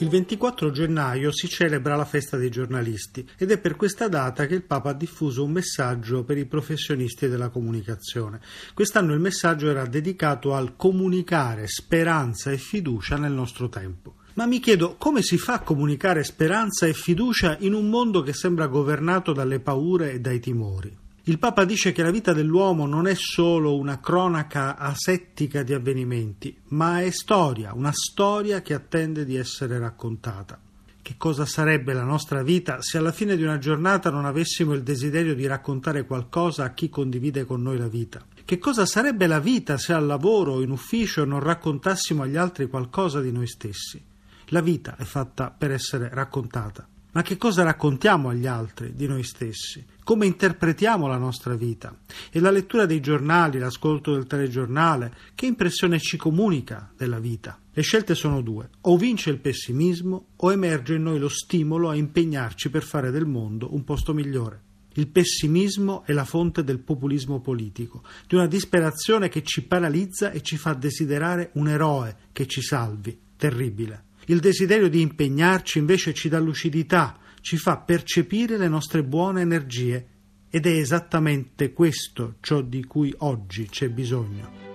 Il 24 gennaio si celebra la festa dei giornalisti ed è per questa data che il Papa ha diffuso un messaggio per i professionisti della comunicazione. Quest'anno il messaggio era dedicato al comunicare speranza e fiducia nel nostro tempo. Ma mi chiedo come si fa a comunicare speranza e fiducia in un mondo che sembra governato dalle paure e dai timori. Il Papa dice che la vita dell'uomo non è solo una cronaca asettica di avvenimenti, ma è storia, una storia che attende di essere raccontata. Che cosa sarebbe la nostra vita se alla fine di una giornata non avessimo il desiderio di raccontare qualcosa a chi condivide con noi la vita? Che cosa sarebbe la vita se al lavoro o in ufficio non raccontassimo agli altri qualcosa di noi stessi? La vita è fatta per essere raccontata. Ma che cosa raccontiamo agli altri di noi stessi? Come interpretiamo la nostra vita? E la lettura dei giornali, l'ascolto del telegiornale, che impressione ci comunica della vita? Le scelte sono due. O vince il pessimismo o emerge in noi lo stimolo a impegnarci per fare del mondo un posto migliore. Il pessimismo è la fonte del populismo politico, di una disperazione che ci paralizza e ci fa desiderare un eroe che ci salvi. Terribile. Il desiderio di impegnarci invece ci dà lucidità, ci fa percepire le nostre buone energie ed è esattamente questo ciò di cui oggi c'è bisogno.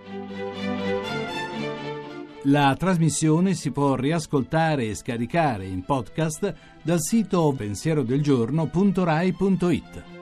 La trasmissione si può riascoltare e scaricare in podcast dal sito pensierodelgiorno.rai.it.